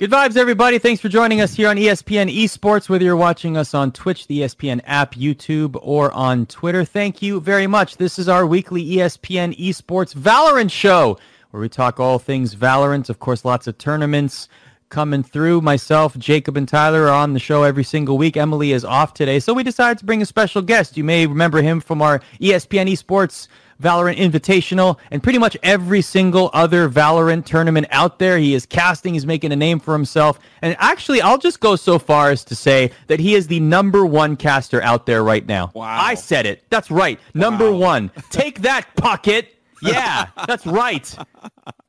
Good vibes, everybody. Thanks for joining us here on ESPN Esports, whether you're watching us on Twitch, the ESPN app, YouTube, or on Twitter. Thank you very much. This is our weekly ESPN Esports Valorant show, where we talk all things Valorant. Of course, lots of tournaments coming through. Myself, Jacob, and Tyler are on the show every single week. Emily is off today, so we decided to bring a special guest. You may remember him from our ESPN Esports Valorant Invitational, and pretty much every single other Valorant tournament out there. He is casting, he's making a name for himself. And actually, I'll just go so far as to say that he is the number one caster out there right now. Wow. I said it. That's right. Number Wow. one. Take that, Pocket. Yeah, that's right.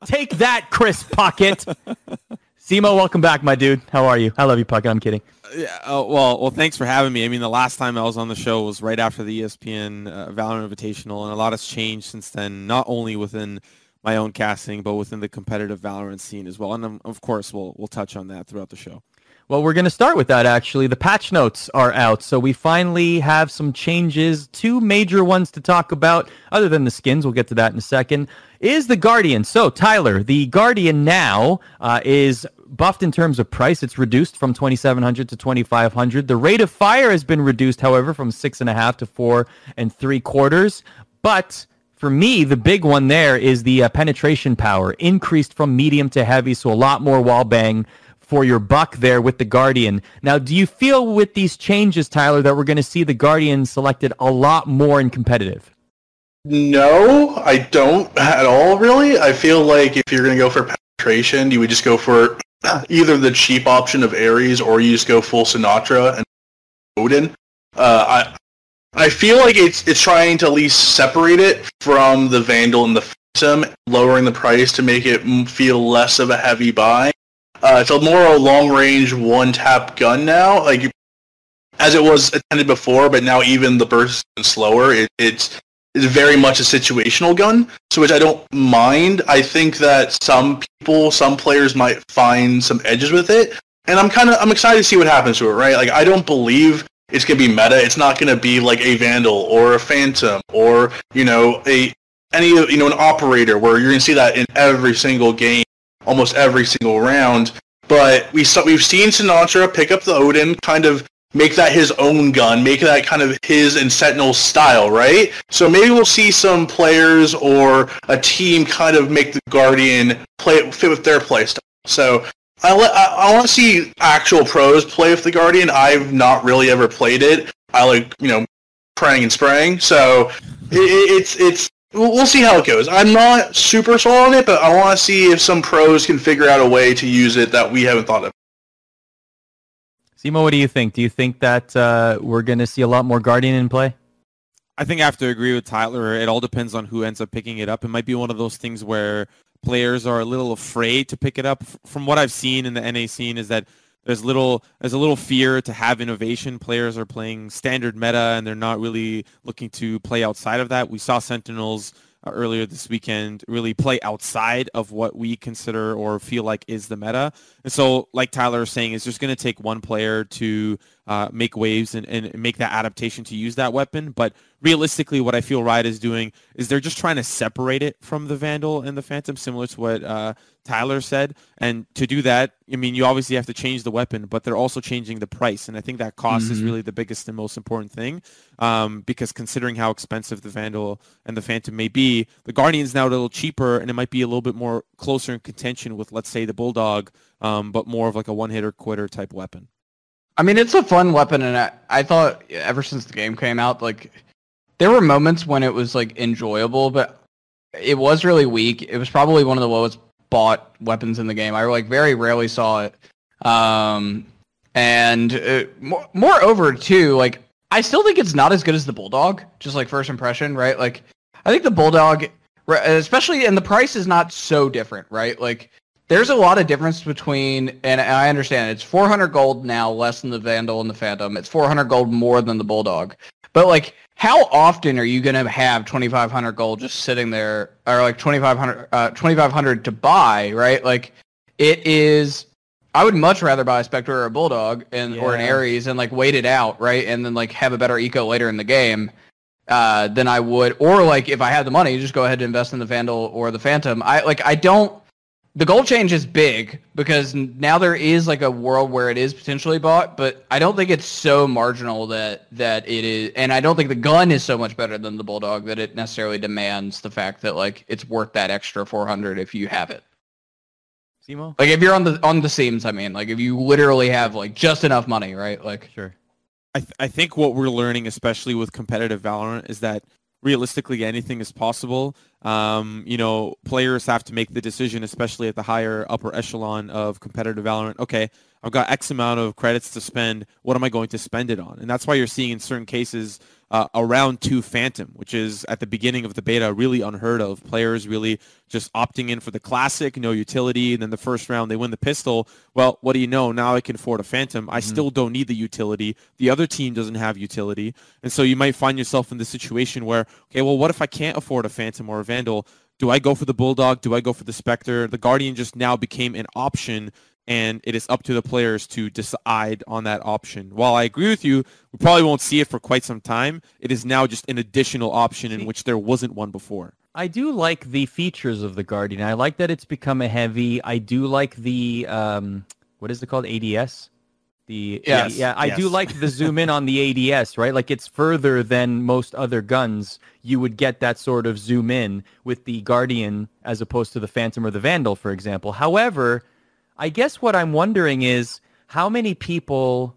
Take that, Chris Pocket. Simo, welcome back, my dude. How are you? I love you, Pocket. I'm kidding. Yeah, oh, well, well, thanks for having me. I mean, the last time I was on the show was right after the ESPN uh, Valorant Invitational, and a lot has changed since then. Not only within my own casting, but within the competitive Valorant scene as well. And um, of course, we'll we'll touch on that throughout the show. Well, we're going to start with that actually. The patch notes are out, so we finally have some changes. Two major ones to talk about, other than the skins. We'll get to that in a second. Is the Guardian. So, Tyler, the Guardian now uh, is buffed in terms of price. It's reduced from 2700 to 2500. The rate of fire has been reduced, however, from six and a half to four and three quarters. But for me, the big one there is the uh, penetration power increased from medium to heavy, so a lot more wall bang for your buck there with the Guardian. Now, do you feel with these changes, Tyler, that we're going to see the Guardian selected a lot more in competitive? No, I don't at all, really. I feel like if you're going to go for penetration, you would just go for either the cheap option of Ares or you just go full Sinatraa and Odin. Uh, I I feel like it's it's trying to at least separate it from the Vandal and the Phantom, lowering the price to make it feel less of a heavy buy. Uh, it's a more a long range one tap gun now, like as it was intended before, but now even the burst is slower. It, it's is very much a situational gun, so which I don't mind. I think that some people, some players might find some edges with it, and I'm kind of I'm excited to see what happens to it. Right? Like I don't believe it's gonna be meta. It's not gonna be like a Vandal or a Phantom or you know a any you know an operator where you're gonna see that in every single game, almost every single round. But we saw we've seen Sinatraa pick up the Odin, kind of make that his own gun, make that kind of his and Sentinel's style, right? So maybe we'll see some players or a team kind of make the Guardian play fit with their play style. So I, I, I want to see actual pros play with the Guardian. I've not really ever played it. I like you know praying and spraying. So it, it's it's we'll we'll see how it goes. I'm not super sold on it, but I want to see if some pros can figure out a way to use it that we haven't thought of. Simo, what do you think? Do you think that uh, we're going to see a lot more Guardian in play? I think I have to agree with Tyler. It all depends on who ends up picking it up. It might be one of those things where players are a little afraid to pick it up. From what I've seen in the NA scene is that there's little there's a little fear to have innovation. Players are playing standard meta and they're not really looking to play outside of that. We saw Sentinels uh, earlier this weekend really play outside of what we consider or feel like is the meta. And so, like Tyler is saying, it's just going to take one player to uh, make waves and, and make that adaptation to use that weapon. But realistically, what I feel Riot is doing is they're just trying to separate it from the Vandal and the Phantom, similar to what uh, Tyler said. And to do that, I mean, you obviously have to change the weapon, but they're also changing the price. And I think that cost is Mhm. really the biggest and most important thing um, because considering how expensive the Vandal and the Phantom may be, the Guardian's now a little cheaper and it might be a little bit more closer in contention with, let's say, the Bulldog, um, but more of like a one-hitter quitter type weapon. I mean, it's a fun weapon, and I, I thought ever since the game came out, like there were moments when it was like enjoyable, but it was really weak. It was probably one of the lowest bought weapons in the game. I like very rarely saw it. Um, and uh, more, moreover, too, like I still think it's not as good as the bulldog. Just like first impression, right? Like I think the bulldog, especially, and the price is not so different, right? Like there's a lot of difference between, and I understand it's 400 gold now, less than the Vandal and the Phantom. It's 400 gold more than the Bulldog. But like, how often are you gonna have 2,500 gold just sitting there, or like 2,500, uh, 2,500 to buy, right? Like, it is. I would much rather buy a Spectre or a Bulldog and or an Ares and like wait it out, right, and then like have a better eco later in the game. Uh, than I would, or like if I had the money, just go ahead and invest in the Vandal or the Phantom. I like I don't the goal change is big because now there is like a world where it is potentially bought, but I don't think it's so marginal that that it is, and I don't think the gun is so much better than the bulldog that it necessarily demands the fact that like it's worth that extra 400 if you have it. Simo? Like if you're on the on the seams, I mean, like if you literally have like just enough money, right? Like Sure. I, th- I think what we're learning, especially with competitive Valorant, is that realistically anything is possible. Um, you know, players have to make the decision, especially at the higher upper echelon of competitive Valorant. Okay, I've got X amount of credits to spend. What am I going to spend it on? And that's why you're seeing in certain cases uh, a round two Phantom, which is at the beginning of the beta really unheard of. Players really just opting in for the classic, no utility, and then the first round they win the pistol. Well, what do you know? Now I can afford a Phantom. I mm-hmm. still don't need the utility. The other team doesn't have utility, and so you might find yourself in the situation where, okay, well, what if I can't afford a Phantom or a Vandal? Do I go for the Bulldog? Do I go for the Spectre? The Guardian just now became an option and it is up to the players to decide on that option. While I agree with you, we probably won't see it for quite some time. It is now just an additional option in which there wasn't one before. I do like the features of the Guardian. I like that it's become a heavy. I do like the um, what is it called? ADS. The yes. yeah, I yes. do like the zoom in on the ADS, right? Like it's further than most other guns. You would get that sort of zoom in with the Guardian as opposed to the Phantom or the Vandal, for example. However, I guess what I'm wondering is how many people.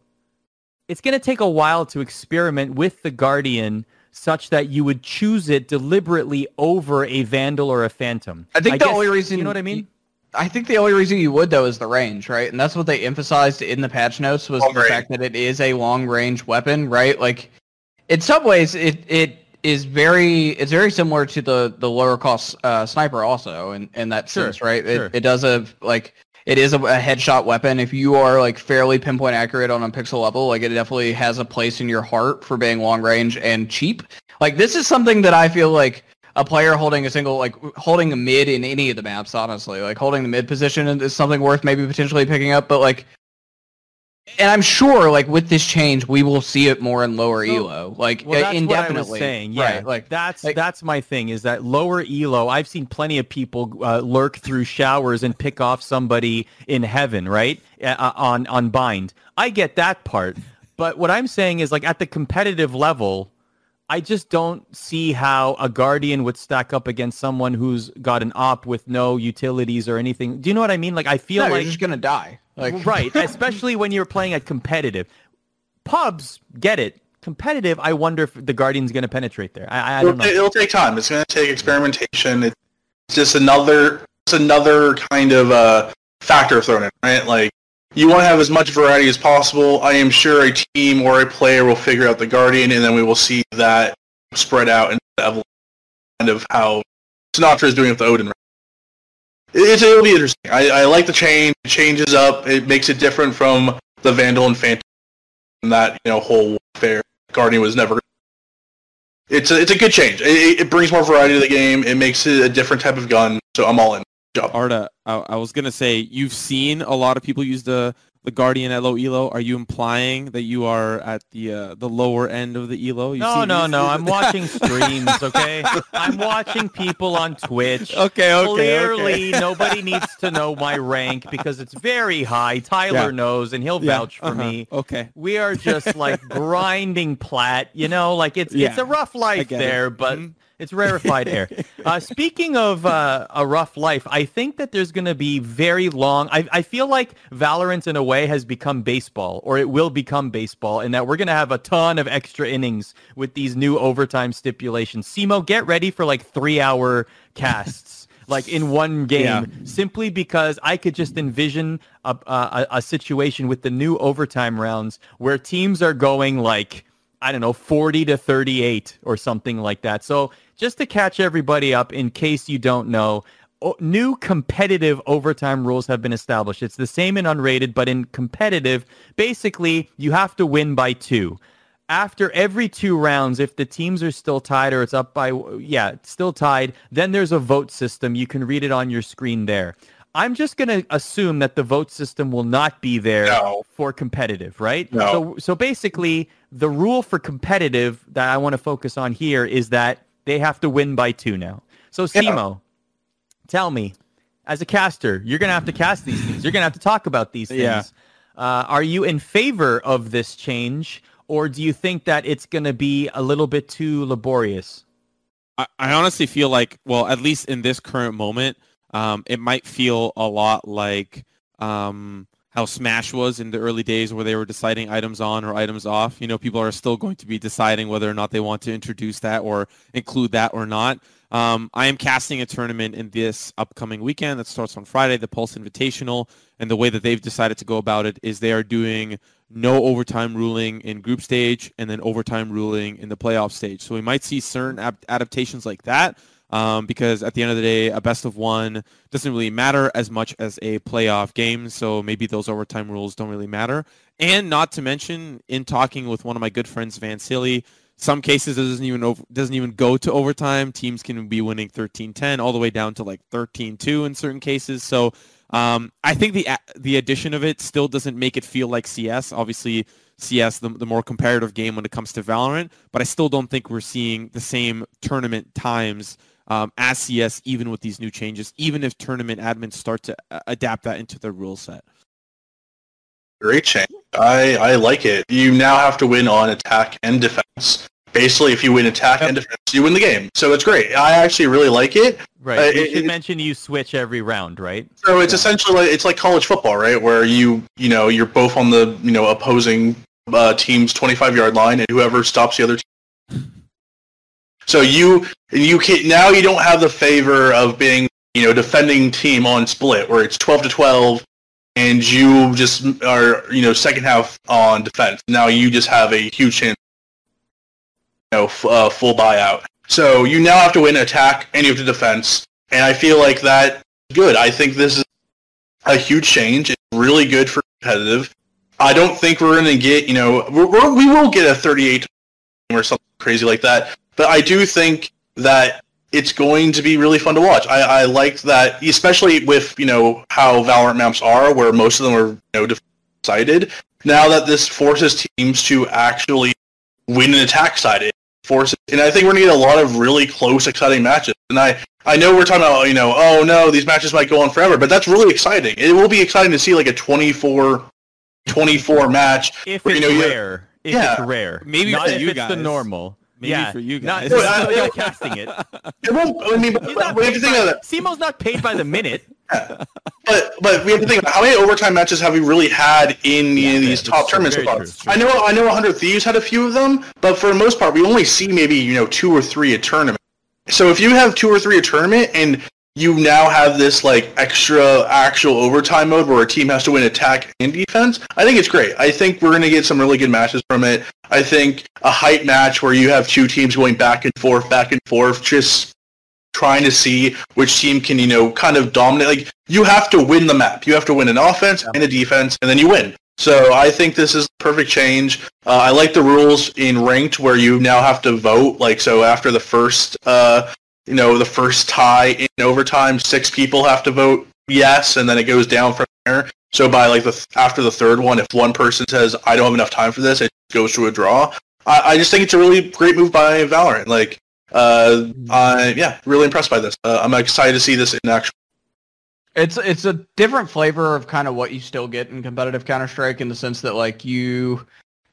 It's going to take a while to experiment with the Guardian such that you would choose it deliberately over a Vandal or a Phantom. I think I the guess, only reason you know what I mean. I think the only reason you would though is the range, right? And that's what they emphasized in the patch notes was long the range. fact that it is a long range weapon, right? Like in some ways it it is very it's very similar to the the lower cost uh, sniper also in in that sure, sense, right? Sure. It it does a like it is a, a, headshot weapon. If you are like fairly pinpoint accurate on a pixel level, like it definitely has a place in your heart for being long range and cheap. Like this is something that I feel like a player holding a single like holding a mid in any of the maps, honestly, like holding the mid position is something worth maybe potentially picking up. But like and I'm sure, like with this change, we will see it more in lower so, elo, like well, that's indefinitely. What I was saying, yeah, right, like that's like, that's my thing. Is that lower elo? I've seen plenty of people uh, lurk through showers and pick off somebody in heaven, right? Uh, on on bind. I get that part, but what I'm saying is, like at the competitive level, I just don't see how a guardian would stack up against someone who's got an op with no utilities or anything. Do you know what I mean? Like I feel no, like you're just gonna die. Like right, especially when you're playing at competitive. Pubs get it. Competitive, I wonder if the Guardian's going to penetrate there. I, I don't know. It'll take time. It's going to take experimentation. It's just another, it's another kind of uh, factor thrown in, right? Like you want to have as much variety as possible. I am sure a team or a player will figure out the Guardian, and then we will see that spread out and kind of how Sinatraa is doing with the Odin. It's, it'll be interesting. I, I like the change. It changes up. It makes it different from the Vandal and Phantom. And that you know whole warfare. Guardian was never. It's a, it's a good change. It, it brings more variety to the game. It makes it a different type of gun. So I'm all in. Job. Arda, I, I was gonna say you've seen a lot of people use the the Guardian at low elo? Are you implying that you are at the uh, the lower end of the elo? You've no, no, no. I'm watching streams. Okay, I'm watching people on Twitch. Okay, okay. Clearly, okay. nobody needs to know my rank because it's very high. Tyler yeah. knows, and he'll yeah. vouch for uh-huh. me. Okay, we are just like grinding plat. You know, like it's yeah. it's a rough life there, it. but. Mm-hmm it's rarefied air. Uh, speaking of uh, a rough life, I think that there's going to be very long. I, I feel like Valorant, in a way, has become baseball, or it will become baseball, and that we're going to have a ton of extra innings with these new overtime stipulations. Simo, get ready for like three hour casts. like in one game, yeah. simply because I could just envision a, a, a situation with the new overtime rounds where teams are going like I don't know, 40 to 38 or something like that. So just to catch everybody up in case you don't know, new competitive overtime rules have been established. It's the same in unrated, but in competitive, basically you have to win by two. After every two rounds, if the teams are still tied or it's up by, yeah, still tied, then there's a vote system. You can read it on your screen there. I'm just going to assume that the vote system will not be there no. for competitive, right? No. So, so basically, the rule for competitive that I want to focus on here is that they have to win by two now. So Simo, yeah. tell me, as a caster, you're gonna have to cast these things. You're gonna have to talk about these things. Yeah. Uh, are you in favor of this change, or do you think that it's gonna be a little bit too laborious? I, I honestly feel like, well, at least in this current moment, um, it might feel a lot like um, how Smash was in the early days where they were deciding items on or items off. You know, people are still going to be deciding whether or not they want to introduce that or include that or not. Um, I am casting a tournament in this upcoming weekend that starts on Friday, the Pulse Invitational. And the way that they've decided to go about it is they are doing no overtime ruling in group stage and then overtime ruling in the playoff stage. So we might see certain adaptations like that um, because at the end of the day, a best of one doesn't really matter as much as a playoff game. So maybe those overtime rules don't really matter. And not to mention, in talking with one of my good friends, Van Silly, some cases it doesn't even over, doesn't even go to overtime. Teams can be winning 13-10 all the way down to like 13-2 in certain cases. So um, I think the the addition of it still doesn't make it feel like CS. Obviously, CS the, the more comparative game when it comes to Valorant, but I still don't think we're seeing the same tournament times um, as CS, even with these new changes, even if tournament admins start to uh, adapt that into their rule set. Great change. I, I like it. You now have to win on attack and defense. Basically, if you win attack Yep. and defense, you win the game. So it's great. I actually really like it. Right. Uh, we it- should it- mention you switch every round, right? So it's Yeah. essentially like, it's like college football, right? Where you you know you're both on the you know opposing uh, team's 25 yard line, and whoever stops the other team. So you you can now you don't have the favor of being you know defending team on split where it's 12 to 12, and you just are you know second half on defense. Now you just have a huge chance, you know, f- uh, full buyout. So you now have to win attack and you have to defense, and I feel like that good. I think this is a huge change. It's really good for competitive. I don't think we're going to get, you know, we're, we will get a 38 or something crazy like that. But I do think that it's going to be really fun to watch. I, I liked that, especially with, you know, how Valorant maps are, where most of them are, you know, decided. Now that this forces teams to actually win an attack side, it forces, and I think we're going to get a lot of really close, exciting matches. And I, I know we're talking about, you know, oh no, these matches might go on forever, but that's really exciting. It will be exciting to see like a 24, 24 match. If Where, it's you know, rare. If Yeah. it's rare. Maybe not if you it's the normal. Maybe yeah. for you Not, guys. not, Well, I- not casting it. It won't. I mean, but, but not we have paid to think by, of that. Simo's not paid by the minute. Yeah. But but we have to think about how many overtime matches have we really had in Yeah, you know, these it's top tournaments so very far? true, true. I know I know 100 Thieves had a few of them, but for the most part, we only see maybe you know two or three a tournament. So if you have two or three a tournament and you now have this like extra actual overtime mode where a team has to win attack and defense, I think it's great. I think we're gonna get some really good matches from it. I think a hype match where you have two teams going back and forth, back and forth, just trying to see which team can, you know, kind of dominate. Like you have to win the map. You have to win an offense and a defense, and then you win. So I think this is perfect change. Uh, I like the rules in ranked where you now have to vote. Like so, after the first, uh, you know, the first tie in overtime, six people have to vote yes, and then it goes down from there. So by like the after the third one, if one person says I don't have enough time for this, it goes to a draw. I, I just think it's a really great move by Valorant. Like, uh, I yeah, really impressed by this. Uh, I'm excited to see this in action. It's it's a different flavor of kind of what you still get in competitive Counter Strike in the sense that like you,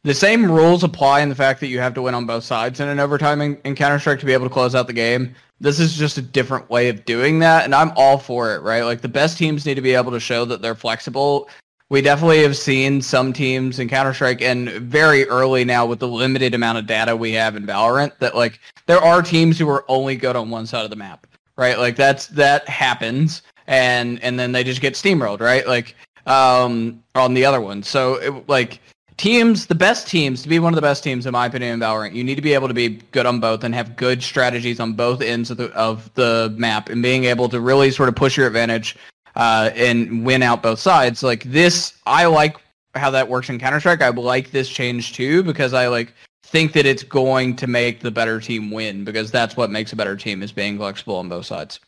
the same rules apply in the fact that you have to win on both sides in an overtime in, in Counter Strike to be able to close out the game. This is just a different way of doing that, and I'm all for it. Right, like the best teams need to be able to show that they're flexible. We definitely have seen some teams in Counter Strike, and very early now with the limited amount of data we have in Valorant, that like there are teams who are only good on one side of the map right? Like that's that happens, and and then they just get steamrolled, right? Like um on the other one. So it, like teams, the best teams to be one of the best teams in my opinion in Valorant, you need to be able to be good on both and have good strategies on both ends of the of the map, and being able to really sort of push your advantage uh, and win out both sides. Like this, I like how that works in Counter Strike. I like this change too because I like think that it's going to make the better team win because that's what makes a better team is being flexible on both sides.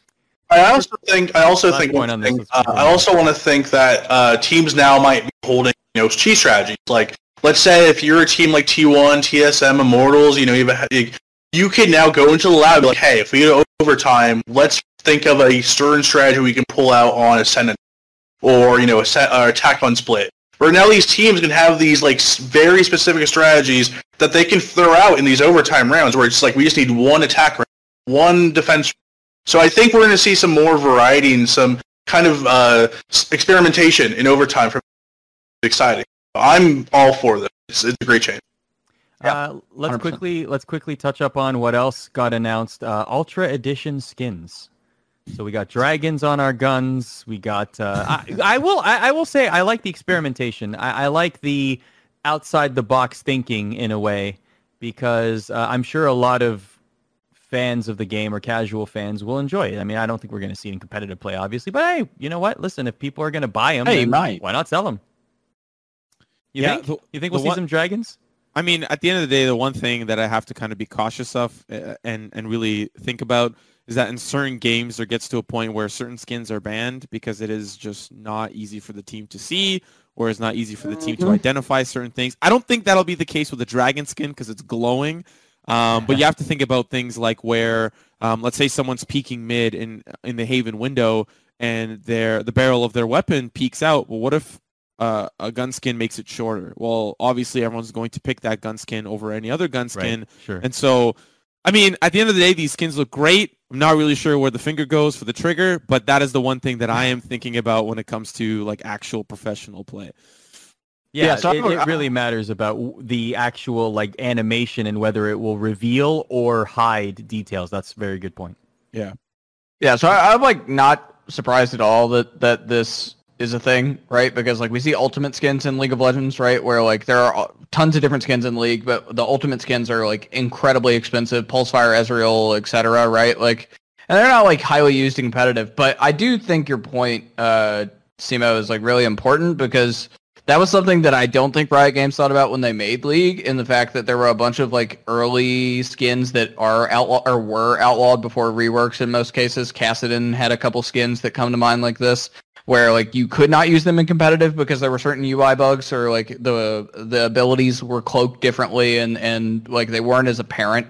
I also think I also think point on thing, is- uh, I also want to think that uh, teams now might be holding you know cheat strategies. Like let's say if you're a team like T1, TSM, Immortals, you know you have a, you can now go into the lab and be like, hey, if we go overtime, let's think of a certain strategy we can pull out on Ascendant or you know a set, uh, attack on split. Where now these teams can have these like very specific strategies that they can throw out in these overtime rounds, where it's like we just need one attack, round, one defense. So I think we're going to see some more variety and some kind of uh, experimentation in overtime. From exciting. I'm all for this. It's, it's a great change. Yeah, Uh, let's 100%. quickly let's quickly touch up on what else got announced. Uh, Ultra Edition skins. So we got dragons on our guns. We got. Uh, I, I will. I, I will say I like the experimentation. I, I like the outside the box thinking in a way because uh, I'm sure a lot of fans of the game or casual fans will enjoy it. I mean, I don't think we're going to see it in competitive play, obviously, but hey, you know what? Listen, if people are going to buy them, Hey, you might. why not sell them? You Yeah, think? the- you think we'll see one- some dragons? I mean, at the end of the day, the one thing that I have to kind of be cautious of uh, and and really think about is that in certain games there gets to a point where certain skins are banned because it is just not easy for the team to see or it's not easy for the team to Mhm. identify certain things. I don't think that'll be the case with the dragon skin because it's glowing. Um, but you have to think about things like where, um, let's say someone's peeking mid in in the Haven window and their the barrel of their weapon peeks out. Well, what if uh, a gun skin makes it shorter? Well, obviously everyone's going to pick that gun skin over any other gun skin. Right. Sure. And so, I mean, at the end of the day, these skins look great. I'm not really sure where the finger goes for the trigger, but that is the one thing that I am thinking about when it comes to like actual professional play. Yeah, Yeah, so it, it really matters about the actual like animation and whether it will reveal or hide details. That's a very good point. Yeah, yeah. so I, I'm like not surprised at all that that this is a thing, right? Because like we see ultimate skins in League of Legends, right? Where like there are tons of different skins in League, but the ultimate skins are like incredibly expensive, Pulsefire, Ezreal, etc. Right? Like, and they're not like highly used in competitive. But I do think your point, uh, Simo, is like really important because that was something that I don't think Riot Games thought about when they made League, in the fact that there were a bunch of like early skins that are outlaw or were outlawed before reworks in most cases. Kassadin had a couple skins that come to mind like this, where like you could not use them in competitive because there were certain UI bugs or like the the abilities were cloaked differently and and like they weren't as apparent.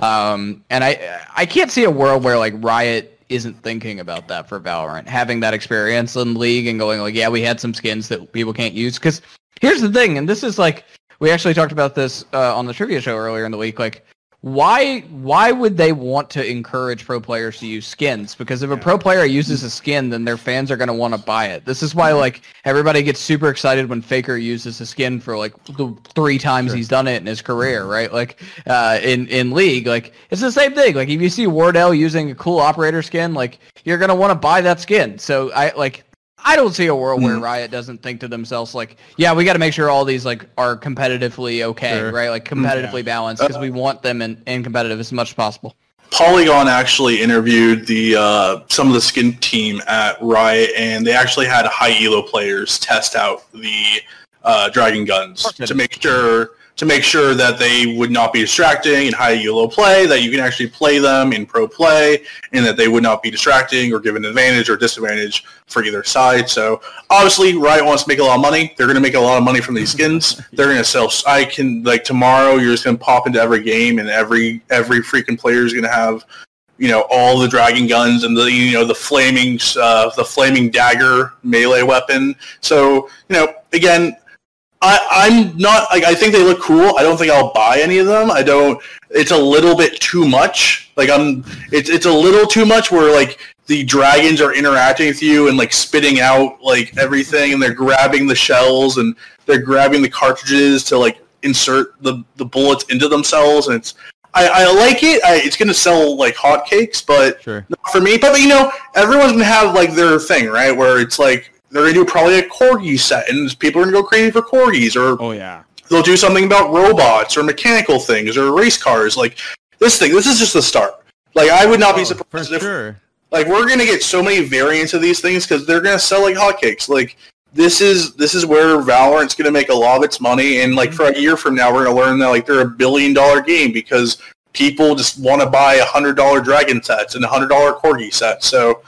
Um, and I I can't see a world where like Riot isn't thinking about that for Valorant, having that experience in League and going like, yeah, we had some skins that people can't use. Because here's the thing, and this is like we actually talked about this uh, on the trivia show earlier in the week. Like, why why would they want to encourage pro players to use skins? Because if a pro player uses a skin, then their fans are going to want to buy it. This is why like everybody gets super excited when Faker uses a skin for like the three times Sure. he's done it in his career, right? Like uh, in in League, like it's the same thing. Like if you see Wardell using a cool operator skin, like you're going to want to buy that skin. So I like I don't see a world where Mhm. Riot doesn't think to themselves like, yeah, we got to make sure all these like are competitively okay, Sure. right? Like competitively balanced because Uh, we want them in, in competitive as much as possible. Polygon actually interviewed the uh, some of the skin team at Riot, and they actually had high elo players test out the uh, dragon guns to make sure to make sure that they would not be distracting in high elo play, that you can actually play them in pro play, and that they would not be distracting or give an advantage or disadvantage for either side. So obviously, Riot wants to make a lot of money. They're going to make a lot of money from these skins. They're going to sell. I can like tomorrow. You're just going to pop into every game, and every every freaking player is going to have you know all the dragon guns and the you know the flaming uh, the flaming dagger melee weapon. So you know again. I, I'm not like I think they look cool. I don't think I'll buy any of them. I don't. It's a little bit too much. Like I'm. It's it's a little too much. Where like the dragons are interacting with you and like spitting out like everything, and they're grabbing the shells and they're grabbing the cartridges to like insert the the bullets into themselves, and it's. I, I like it. I, it's gonna sell like hotcakes, but Sure. not for me. But, but, you know, everyone's gonna have like their thing, right? Where it's like they're gonna do probably a corgi set, and people are gonna go crazy for corgis, or Oh yeah. they'll do something about robots or mechanical things or race cars. Like this thing, this is just the start. Like I would not be Oh, for surprised if sure. like we're gonna get so many variants of these things because they're gonna sell like hotcakes. Like this is this is where Valorant's gonna make a lot of its money, and like mm-hmm. for a year from now, we're gonna learn that like they're a billion dollar game because people just want to buy a hundred dollar dragon sets and a hundred dollar corgi sets. So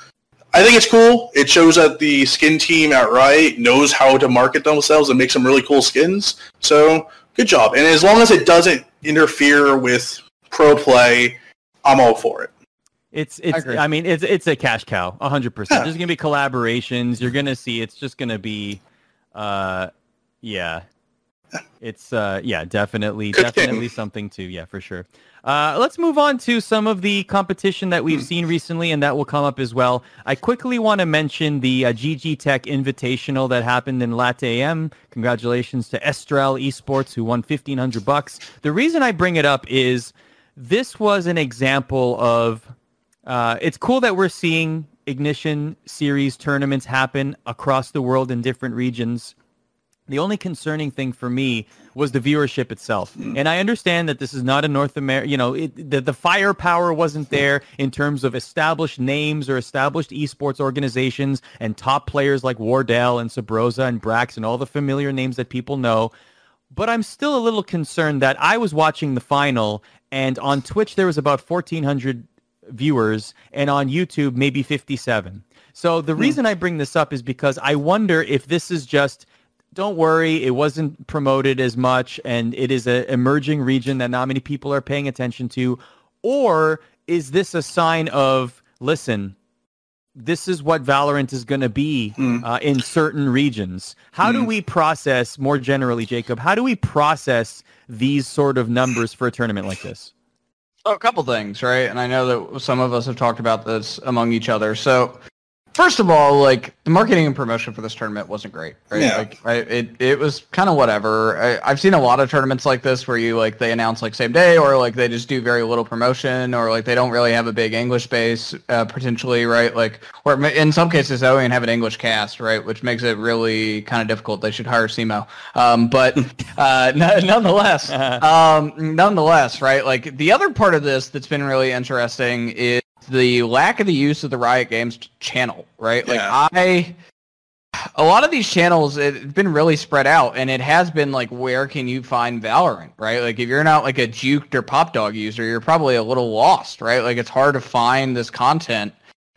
I think it's cool. It shows that the skin team at Riot knows how to market themselves and make some really cool skins. So good job. And as long as it doesn't interfere with pro play, I'm all for it. It's it's. agree. I, mean, it's it's a cash cow, hundred percent. There's gonna be collaborations. You're gonna see. It's just gonna be, uh, yeah. It's uh, yeah, definitely, Good game. definitely something to yeah, for sure. Uh, let's move on to some of the competition that we've seen recently, and that will come up as well. I quickly want to mention the uh, GG Tech Invitational that happened in Lat AM. Congratulations to Estral Esports who won fifteen hundred bucks. The reason I bring it up is this was an example of uh, it's cool that we're seeing ignition series tournaments happen across the world in different regions the only concerning thing for me was the viewership itself. And I understand that this is not a North America, you know, it, the, the firepower wasn't there in terms of established names or established esports organizations and top players like Wardell and Subroza and Brax and all the familiar names that people know. But I'm still a little concerned that I was watching the final and on Twitch there was about 1,400 viewers and on YouTube maybe 57. So the hmm. reason I bring this up is because I wonder if this is just don't worry, it wasn't promoted as much and it is an emerging region that not many people are paying attention to or is this a sign of listen, this is what Valorant is going to be Hmm. uh, in certain regions. How do Hmm. we process more generally, Jacob? How do we process these sort of numbers for a tournament like this? Oh, a couple things, right? And I know that some of us have talked about this among each other. So, first of all, like the marketing and promotion for this tournament wasn't great, right? Yeah. Like, I, it it was kind of whatever. I, I've seen a lot of tournaments like this where you like they announce like same day, or like they just do very little promotion, or like they don't really have a big English base uh, potentially, right? Like, or in some cases they don't even have an English cast, right? Which makes it really kind of difficult. They should hire Simo. Um, but uh, n- nonetheless, um, nonetheless, right? Like the other part of this that's been really interesting is the lack of the use of the Riot Games channel, right? Like I, a lot of these channels, it's been really spread out, and it has been like, where can you find Valorant, right? Like if you're not like a Juked or Pop Dog user, you're probably a little lost, right? Like it's hard to find this content.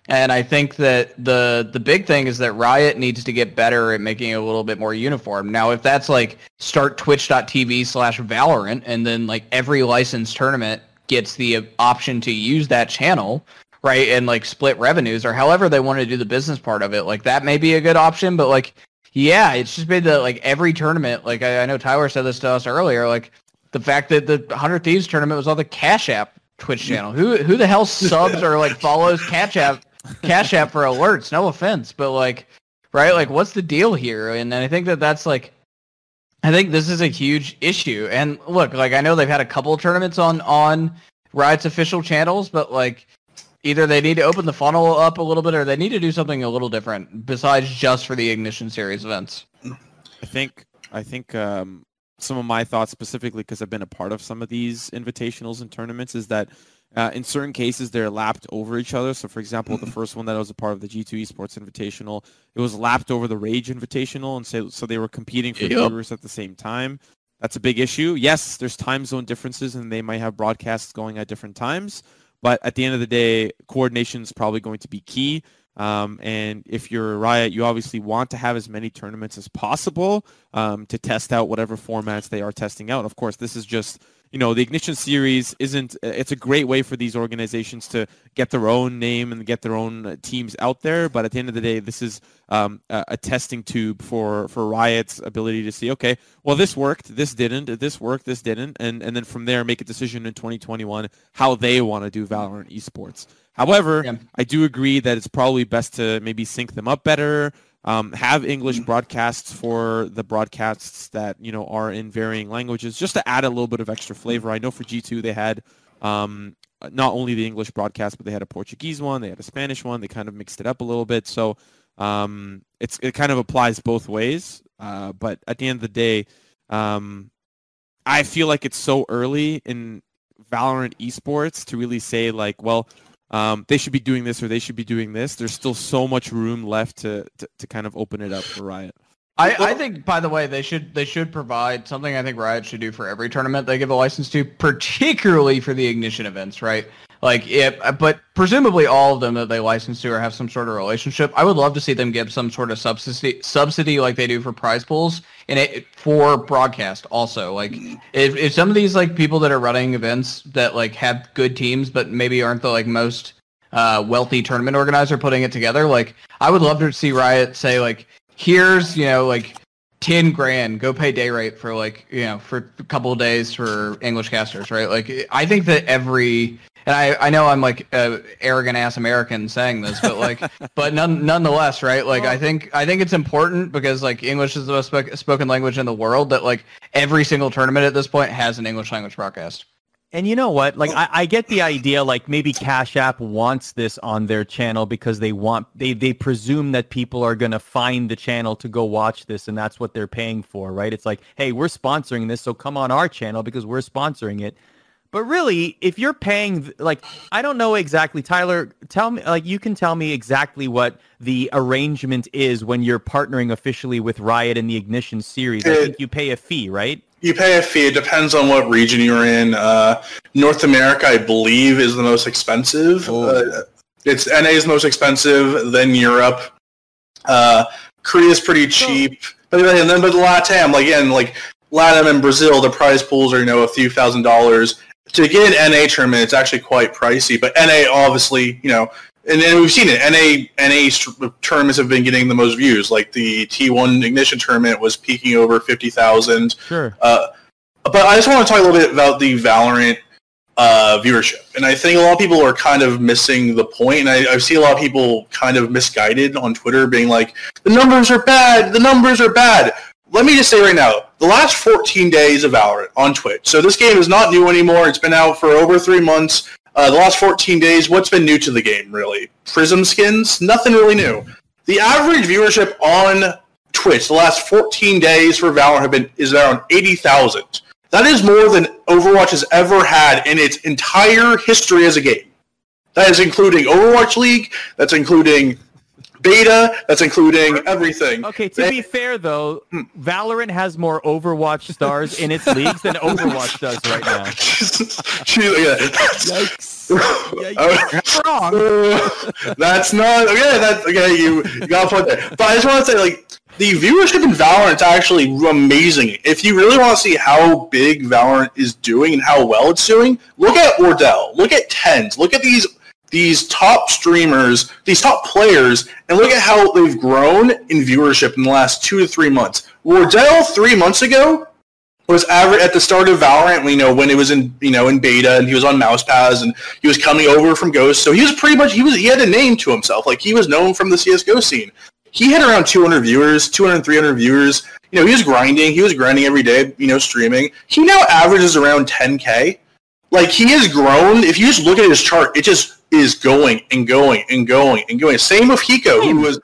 And I think that the the big thing is that Riot needs to get better at making it a little bit more uniform. Now, if that's like start twitch.tv slash Valorant and then like every licensed tournament gets the option to use that channel, right, and like split revenues or however they want to do the business part of it, like that may be a good option. But like, yeah, it's just been that like every tournament, like I, I know Tyler said this to us earlier, like the fact that the 100 Thieves tournament was on the Cash App Twitch channel. Who who the hell subs or like follows Cash App Cash App for alerts? No offense, but like, right? Like, what's the deal here? And I think that that's like, I think this is a huge issue. And look, like I know they've had a couple tournaments on on Riot's official channels, but like. Either they need to open the funnel up a little bit, or they need to do something a little different besides just for the Ignition Series events. I think I think um, some of my thoughts specifically because I've been a part of some of these invitationals and tournaments is that uh, in certain cases they're lapped over each other. So for example, the first one that I was a part of the G2 Esports Invitational, it was lapped over the Rage Invitational, and so so they were competing for Yep. viewers at the same time. That's a big issue. Yes, there's time zone differences, and they might have broadcasts going at different times. But at the end of the day, coordination is probably going to be key. Um, and if you're a Riot, you obviously want to have as many tournaments as possible um, to test out whatever formats they are testing out. Of course, this is just you know the Ignition series isn't. It's a great way for these organizations to get their own name and get their own uh, teams out there. But at the end of the day, this is um, a, a testing tube for for Riot's ability to see. Okay, well this worked, this didn't, this worked, this didn't, and and then from there make a decision in 2021 how they want to do Valorant esports. However, Yeah. I do agree that it's probably best to maybe sync them up better. Um, have English broadcasts for the broadcasts that you know are in varying languages, just to add a little bit of extra flavor. I know for G2 they had um, not only the English broadcast, but they had a Portuguese one, they had a Spanish one. They kind of mixed it up a little bit, so um, it's it kind of applies both ways. Uh, but at the end of the day, um, I feel like it's so early in Valorant esports to really say like, well, um, they should be doing this or they should be doing this. There's still so much room left to, to, to kind of open it up for Riot. I, I think, by the way, they should they should provide something. I think Riot should do for every tournament they give a license to, particularly for the ignition events, right? Like, if, but presumably all of them that they license to or have some sort of relationship. I would love to see them give some sort of subsidy subsidy like they do for prize pools and it for broadcast also. Like, if, if some of these like people that are running events that like have good teams but maybe aren't the like most uh, wealthy tournament organizer putting it together. Like I would love to see Riot say like, here's you know like 10 grand go pay day rate for like you know for a couple days for english casters right like i think that every and i i know i'm like a arrogant ass american saying this but like but none, nonetheless right like i think i think it's important because like english is the most spoke, spoken language in the world that like every single tournament at this point has an english language broadcast And you know what? Like, I, I get the idea. Like, maybe Cash App wants this on their channel because they want they they presume that people are gonna find the channel to go watch this, and that's what they're paying for, right? It's like, hey, we're sponsoring this, so come on our channel because we're sponsoring it. But really, if you're paying, like, I don't know exactly, Tyler. Tell me, like, you can tell me exactly what the arrangement is when you're partnering officially with Riot in the Ignition series. I think you pay a fee, right? You pay a fee. It depends on what region you're in. Uh, North America, I believe, is the most expensive. Oh. Uh, it's NA is most expensive, then Europe. Uh, Korea is pretty cheap, but then but the LATAM, like again, like LATAM and Brazil, the prize pools are you know a few thousand dollars. To get an NA tournament, it's actually quite pricey. But NA, obviously, you know, and, and we've seen it. NA NA tournaments have been getting the most views. Like the T1 Ignition tournament was peaking over fifty thousand. Sure. Uh, but I just want to talk a little bit about the Valorant uh, viewership, and I think a lot of people are kind of missing the point. And I, I've seen a lot of people kind of misguided on Twitter, being like, "The numbers are bad. The numbers are bad." Let me just say right now, the last 14 days of Valorant on Twitch. So this game is not new anymore. It's been out for over three months. Uh, the last 14 days, what's been new to the game, really? Prism skins? Nothing really new. The average viewership on Twitch the last 14 days for Valorant have been is around 80,000. That is more than Overwatch has ever had in its entire history as a game. That is including Overwatch League. That's including beta. That's including everything. Okay, to be fair though, hmm. Valorant has more Overwatch stars in its leagues than Overwatch does right now. yeah. Yikes. Oh, wrong That's not okay. That's okay. You, you got a point there. But I just want to say, like, the viewership in Valorant is actually amazing. If you really want to see how big Valorant is doing and how well it's doing, look at Wardell. Look at TenZ. Look at these these top streamers, these top players, and look at how they've grown in viewership in the last two to three months. Wardell three months ago was average at the start of Valorant. You know when it was in you know in beta and he was on Mousepads and he was coming over from Ghost, so he was pretty much he was he had a name to himself. Like he was known from the CS:GO scene. He had around 200 viewers, 200 300 viewers. You know he was grinding. He was grinding every day. You know streaming. He now averages around 10k. Like he has grown. If you just look at his chart, it just is going and going and going and going. Same with Hiko, who was.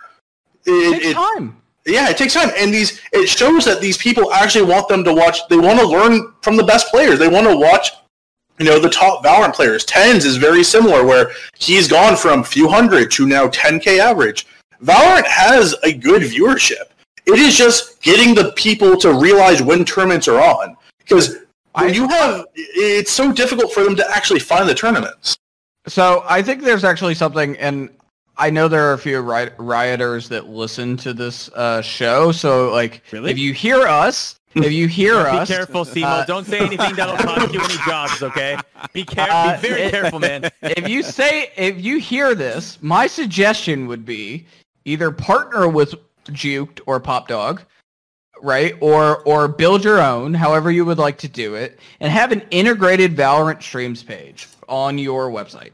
It, it time yeah, it takes time, and these it shows that these people actually want them to watch. They want to learn from the best players. They want to watch, you know, the top Valorant players. TenZ is very similar, where he's gone from few hundred to now 10k average. Valorant has a good viewership. It is just getting the people to realize when tournaments are on, because I- you have, it's so difficult for them to actually find the tournaments. So I think there's actually something, and I know there are a few ri- rioters that listen to this uh, show. So like, Really? if you hear us, if you hear Be us, be careful, Simo. uh, Don't say anything that'll cost you any jobs, okay? Be careful. Uh, be very it- careful, man. if you say if you hear this, my suggestion would be either partner with Juked or Pop Dog, right? Or or build your own, however you would like to do it, and have an integrated Valorant streams page on your website.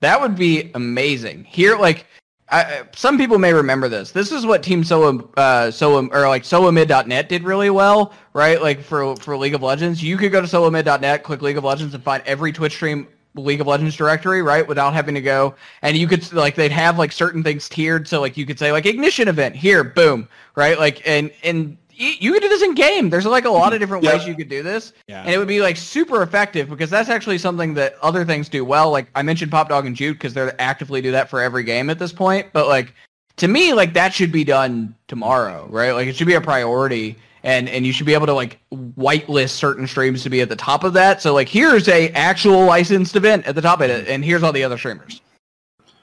That would be amazing. Here, like. I, some people may remember this. This is what Team Solo, uh, or like SoloMid.net did really well, right? Like for for League of Legends, you could go to SoloMid.net, click League of Legends, and find every Twitch stream League of Legends directory, right? Without having to go, and you could like they'd have like certain things tiered, so like you could say like ignition event here, boom, right? Like and and you could do this in game. There's like a lot of different Yeah. ways you could do this, Yeah. and it would be like super effective because that's actually something that other things do well. Like I mentioned Pop Dog and Juked because they're actively do that for every game at this point. But like to me, like that should be done tomorrow, right? Like it should be a priority. And, and you should be able to like whitelist certain streams to be at the top of that. So like here's a actual licensed event at the top of it, and here's all the other streamers.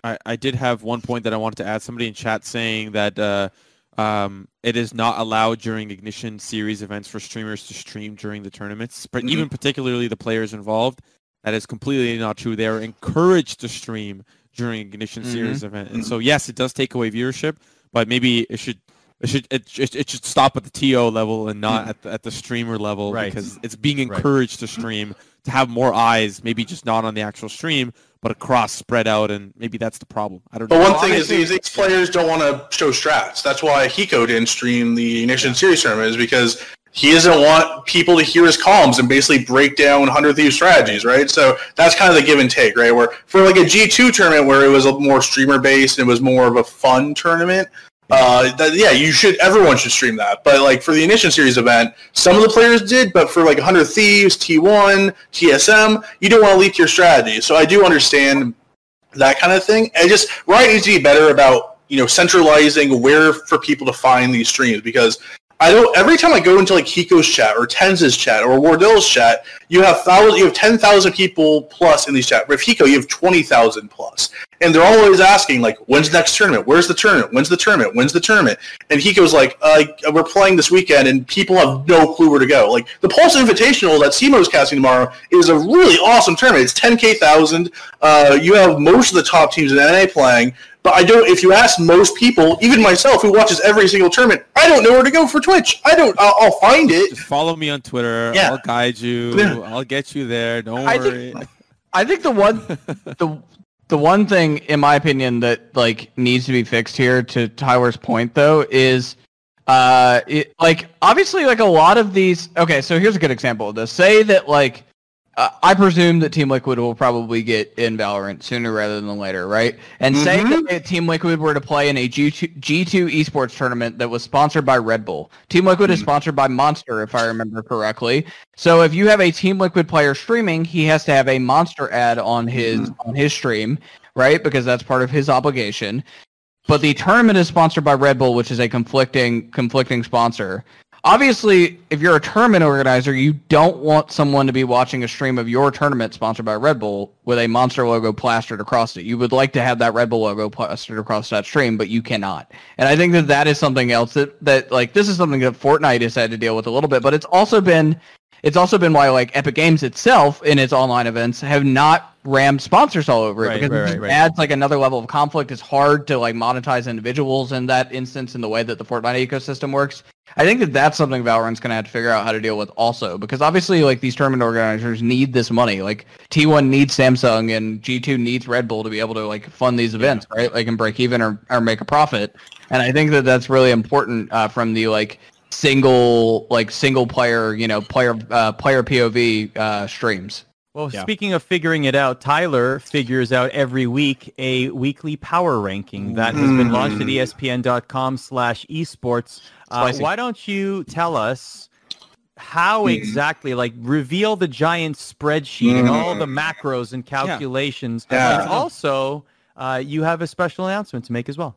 I, I did have one point that I wanted to add. Somebody in chat saying that uh, um, it is not allowed during Ignition series events for streamers to stream during the tournaments, but Mhm. even particularly the players involved. That is completely not true. They are encouraged to stream during Ignition mm-hmm. Series event. And so yes, it does take away viewership, but maybe it should it should it, it, should stop at the TO level and not at the, at the streamer level right. because it's being encouraged right. to stream to have more eyes, maybe just not on the actual stream, but across spread out, and maybe that's the problem. I don't but know. But one thing is these, these players don't want to show strats. That's why Hiko didn't stream the Ignition yeah. Series tournament is because he doesn't want people to hear his columns and basically break down 100 Thieves strategies, right? So that's kind of the give and take, right? Where for like a G2 tournament where it was a more streamer based and it was more of a fun tournament, uh, yeah, you should. Everyone should stream that. But like for the Ignition Series event, some of the players did, but for like 100 Thieves, T1, TSM, you don't want to leak your strategy. So I do understand that kind of thing. And just Riot needs to be better about you know centralizing where for people to find these streams because I don't. Every time I go into like Hiko's chat or TenZ's chat or Wardell's chat, you have thousand, you have ten thousand people plus in these chat. With Hiko, you have twenty thousand plus, and they're always asking like, "When's the next tournament? Where's the tournament? When's the tournament? When's the tournament?" And Hiko's like, uh, "We're playing this weekend, and people have no clue where to go." Like the Pulse Invitational that Simo's casting tomorrow is a really awesome tournament. It's ten k thousand. Uh, you have most of the top teams in NA playing. But I don't. If you ask most people, even myself, who watches every single tournament, I don't know where to go for Twitch. I don't. I'll, I'll find it. Just follow me on Twitter. Yeah. I'll guide you. Yeah. I'll get you there. Don't I worry. Think, I think the one, the the one thing, in my opinion, that like needs to be fixed here, to Tyler's point, though, is uh, it, like obviously, like a lot of these. Okay, so here's a good example of this. Say that like uh, I presume that Team Liquid will probably get in Valorant sooner rather than later, right? And mm-hmm. say that Team Liquid were to play in a G2, G2 esports tournament that was sponsored by Red Bull. Team Liquid mm-hmm. is sponsored by Monster, if I remember correctly. So if you have a Team Liquid player streaming, he has to have a Monster ad on his mm-hmm. on his stream, right? Because that's part of his obligation. But the tournament is sponsored by Red Bull, which is a conflicting conflicting sponsor obviously, if you're a tournament organizer, you don't want someone to be watching a stream of your tournament sponsored by Red Bull with a monster logo plastered across it. You would like to have that Red Bull logo plastered across that stream, but you cannot. And I think that that is something else that, that like, this is something that Fortnite has had to deal with a little bit, but it's also been, it's also been why like Epic Games itself in its online events have not rammed sponsors all over it right, because right, it right, adds like another level of conflict. It's hard to like monetize individuals in that instance in the way that the Fortnite ecosystem works. I think that that's something Valorant's going to have to figure out how to deal with also because obviously like these tournament organizers need this money. Like T1 needs Samsung and G2 needs Red Bull to be able to like fund these events, right? Like and break even or, or make a profit. And I think that that's really important uh, from the like single like single player, you know, player uh, player POV uh, streams. Well, yeah. speaking of figuring it out, Tyler figures out every week a weekly power ranking that has been launched at ESPN.com slash esports. Uh, why don't you tell us how mm. exactly, like, reveal the giant spreadsheet mm. and all the macros and calculations. Yeah. And also, uh, you have a special announcement to make as well.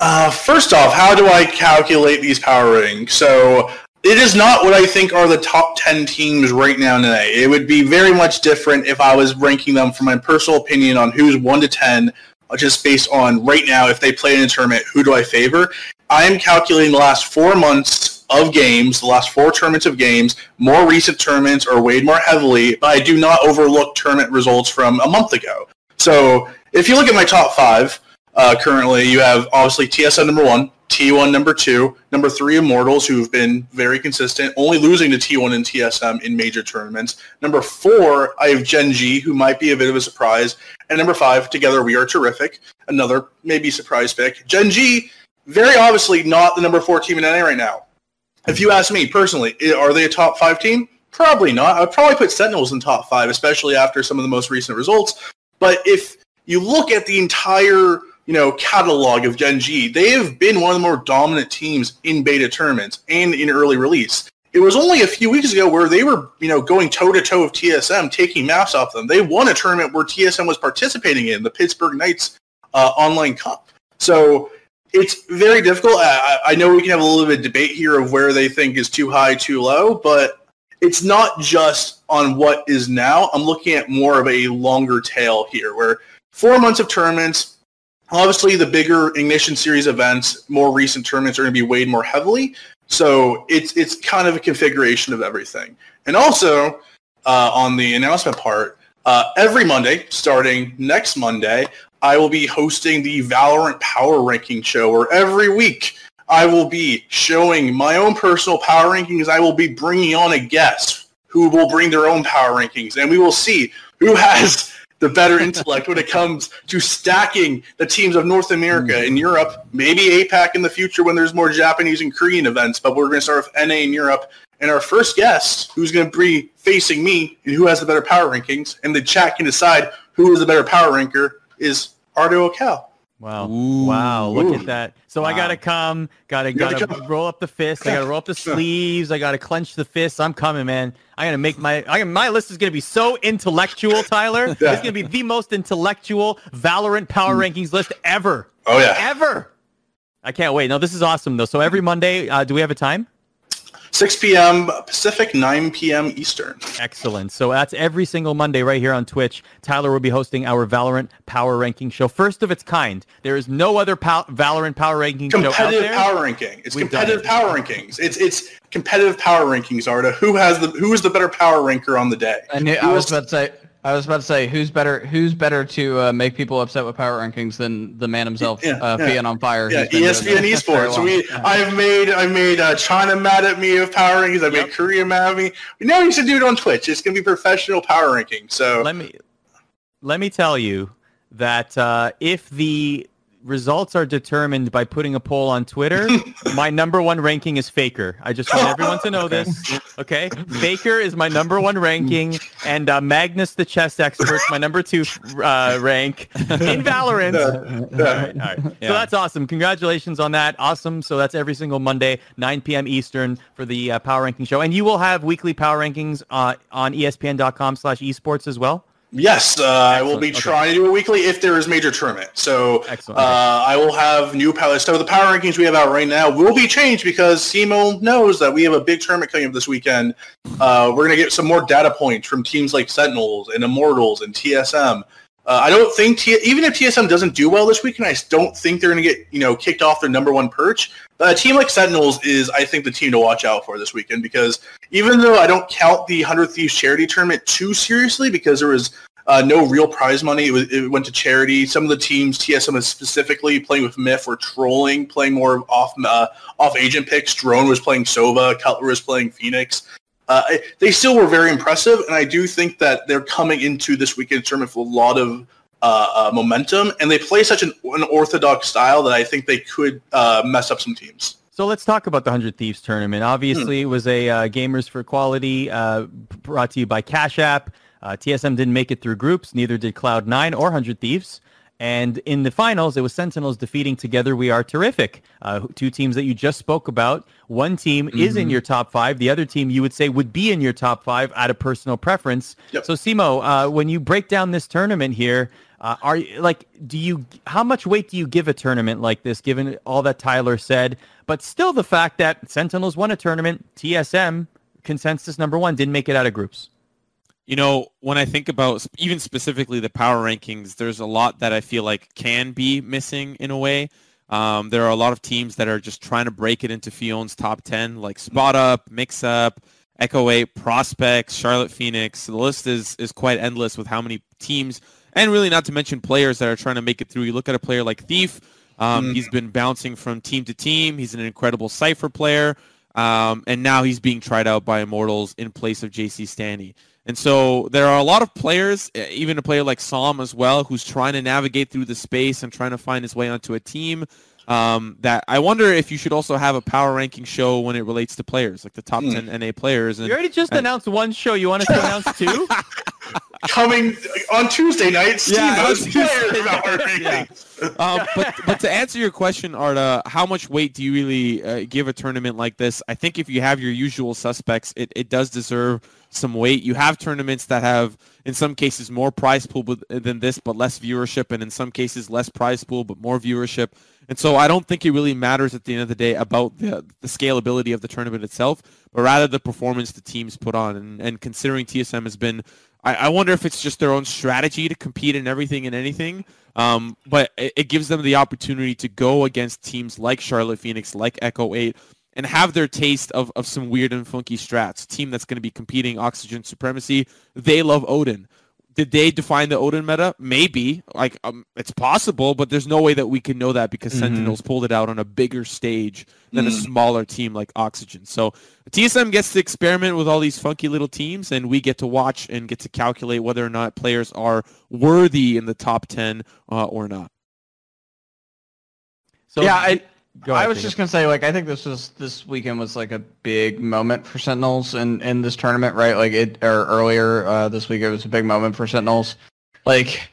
Uh, first off, how do I calculate these power ratings? So it is not what I think are the top 10 teams right now today. It would be very much different if I was ranking them from my personal opinion on who's 1 to 10, uh, just based on right now, if they play in a tournament, who do I favor? I am calculating the last four months of games, the last four tournaments of games. More recent tournaments are weighed more heavily, but I do not overlook tournament results from a month ago. So if you look at my top five, uh, currently you have obviously TSM number one, T1 number two, number three Immortals, who've been very consistent, only losing to T1 and TSM in major tournaments. Number four, I have Gen G, who might be a bit of a surprise. And number five, Together We Are Terrific, another maybe surprise pick. Gen G, very obviously not the number four team in NA right now. If you ask me personally, are they a top five team? Probably not. I'd probably put Sentinels in top five, especially after some of the most recent results. But if you look at the entire you know, catalog of Gen G, they have been one of the more dominant teams in beta tournaments and in early release. It was only a few weeks ago where they were, you know, going toe to toe with TSM, taking maps off them. They won a tournament where TSM was participating in the Pittsburgh Knights uh, Online Cup. So it's very difficult. I, I know we can have a little bit of debate here of where they think is too high, too low, but it's not just on what is now. I'm looking at more of a longer tail here, where four months of tournaments, Obviously, the bigger Ignition Series events, more recent tournaments are going to be weighed more heavily. So it's it's kind of a configuration of everything. And also uh, on the announcement part, uh, every Monday, starting next Monday, I will be hosting the Valorant Power Ranking Show, where every week I will be showing my own personal power rankings. I will be bringing on a guest who will bring their own power rankings, and we will see who has the better intellect when it comes to stacking the teams of North America hmm. and Europe, maybe APAC in the future when there's more Japanese and Korean events, but we're going to start with NA in Europe. And our first guest, who's going to be facing me and who has the better power rankings, and the chat can decide who is the better power ranker, is Arda Ocal. Wow. Ooh. wow. Look Ooh. at that. So I gotta come, gotta gotta gotta roll up the fist, I gotta roll up the sleeves, I gotta clench the fists. I'm coming, man. I gotta make my I my list is gonna be so intellectual, Tyler. It's gonna be the most intellectual Valorant power rankings list ever. Oh yeah, Ever. I can't wait. No, this is awesome though. So every Monday, uh, do we have a time? 6 p.m. Pacific, 9 p.m. Eastern. Excellent. So that's every single Monday right here on Twitch. Tyler will be hosting our Valorant Power Ranking show, first of its kind. There is no other pow- Valorant Power Ranking show out competitive there. power ranking. It's We've competitive it. power rankings. It's it's competitive power rankings. Arda, who has the who is the better power ranker on the day? I knew. I was about to say. I was about to say who's better. Who's better to uh, make people upset with power rankings than the man himself, Yeah, uh, yeah. Fionn on fire? Yeah, who's ESPN esports. long. We, I've made, I made uh, China mad at me of power rankings. I made Korea mad at me. Now you should do it on Twitch. It's gonna be professional power ranking. So let me let me tell you that uh, if the results are determined by putting a poll on Twitter, my number one ranking is Faker. I just want everyone to know this. Okay, Faker is my number one ranking, and uh, Magnus the chess expert my number two uh, rank in Valorant. All right, all right. Yeah. So that's awesome. Congratulations on that. Awesome. So that's every single Monday, 9 p.m. Eastern for the uh, Power Ranking Show. And you will have weekly Power Rankings uh, on ESPN.com slash esports as well. Yes, uh, I will be Okay. trying to do it weekly if there is major tournament. So uh, I will have new power. So the power rankings we have out right now will be changed because Simo knows that we have a big tournament coming up this weekend. Uh, we're gonna get some more data points from teams like Sentinels and Immortals and TSM. Uh, I don't think T- even if TSM doesn't do well this weekend, I don't think they're going to get you know kicked off their number one perch. But a team like Sentinels is, I think, the team to watch out for this weekend because even though I don't count the Hundred Thieves charity tournament too seriously because there was uh, no real prize money, it, was, it went to charity. Some of the teams, TSM specifically playing with Myth, were trolling, playing more off uh, off agent picks. Drone was playing Sova, Cutler was playing Phoenix. Uh, they still were very impressive, and I do think that they're coming into this weekend tournament with a lot of uh, uh, momentum, and they play such an, an orthodox style that I think they could uh, mess up some teams. So let's talk about the 100 Thieves tournament. Obviously, it was a uh, Gamers for Equality uh, brought to you by Cash App. Uh, TSM didn't make it through groups, neither did Cloud9 or 100 Thieves. And in the finals, it was Sentinels defeating Together We Are Terrific, uh, two teams that you just spoke about. One team is in your top five. The other team you would say would be in your top five out of personal preference. Yep. So Simo, uh, when you break down this tournament here, uh, are like, do you, how much weight do you give a tournament like this, given all that Tyler said, but still the fact that Sentinels won a tournament, TSM, consensus number one, didn't make it out of groups? You know, when I think about even specifically the power rankings, there's a lot that I feel like can be missing in a way. Um, there are a lot of teams that are just trying to break it into Fionn's top 10, like Spot Up, Mix Up, Echo 8, Prospects, Charlotte Phoenix. The list is, is quite endless with how many teams, and really not to mention players that are trying to make it through. You look at a player like Thief. Um, Mhm. He's been bouncing from team to team. He's an incredible Cypher player. Um, and now he's being tried out by Immortals in place of JC Stanny. And so there are a lot of players, even a player like Psalm as well, who's trying to navigate through the space and trying to find his way onto a team. Um, that I wonder if you should also have a power ranking show when it relates to players, like the top Hmm. 10 NA players. And You already just and- announced one show. You want us to announce two? Coming on Tuesday night, Steve Yeah, on Tuesday yeah. um, but but to answer your question, Arda, how much weight do you really uh, give a tournament like this? I think if you have your usual suspects, it, it does deserve some weight. You have tournaments that have, in some cases, more prize pool than this, but less viewership, and in some cases, less prize pool but more viewership. And so I don't think it really matters at the end of the day about the, the scalability of the tournament itself, but rather the performance the teams put on. And, and considering TSM has been, I, I wonder if it's just their own strategy to compete in everything and anything. Um, but it, it gives them the opportunity to go against teams like Charlotte Phoenix, like Echo 8, and have their taste of, of some weird and funky strats. Team that's going to be competing Oxygen Supremacy, they love Odin. Did they define the Odin meta? Maybe. Like um, it's possible, but there's no way that we can know that because Mhm. Sentinels pulled it out on a bigger stage than a Mm. smaller team like Oxygen. So TSM gets to experiment with all these funky little teams, and we get to watch and get to calculate whether or not players are worthy in the top ten uh, or not. So yeah, I, go I was just gonna say, like, I think this was this weekend was like a big moment for Sentinels in in this tournament, right? Like it or earlier uh, this week, it was a big moment for Sentinels. Like,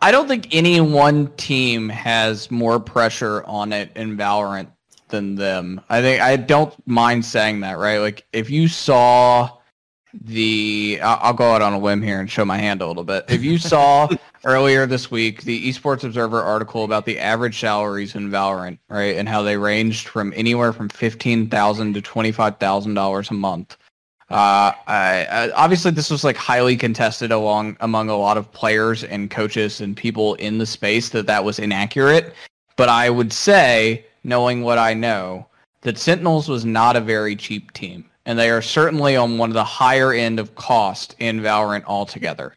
I don't think any one team has more pressure on it in Valorant than them. I think I don't mind saying that, right? Like, if you saw the, I'll, go out on a limb here and show my hand a little bit. If you saw earlier this week the Esports Observer article about the average salaries in Valorant, right, and how they ranged from anywhere from fifteen thousand to twenty five thousand dollars a month. Uh, I, I, obviously, this was like highly contested along among a lot of players and coaches and people in the space that that was inaccurate. But I would say, knowing what I know, that Sentinels was not a very cheap team, and they are certainly on one of the higher end of cost in Valorant altogether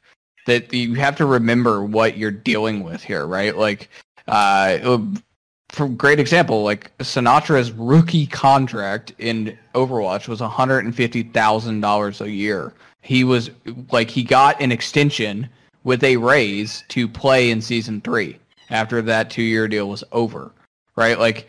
that you have to remember what you're dealing with here, right? Like, uh, for great example, like Sinatraa's rookie contract in Overwatch was $150,000 a year. He was like he got an extension with a raise to play in season 3 after that 2-year deal was over. Right? Like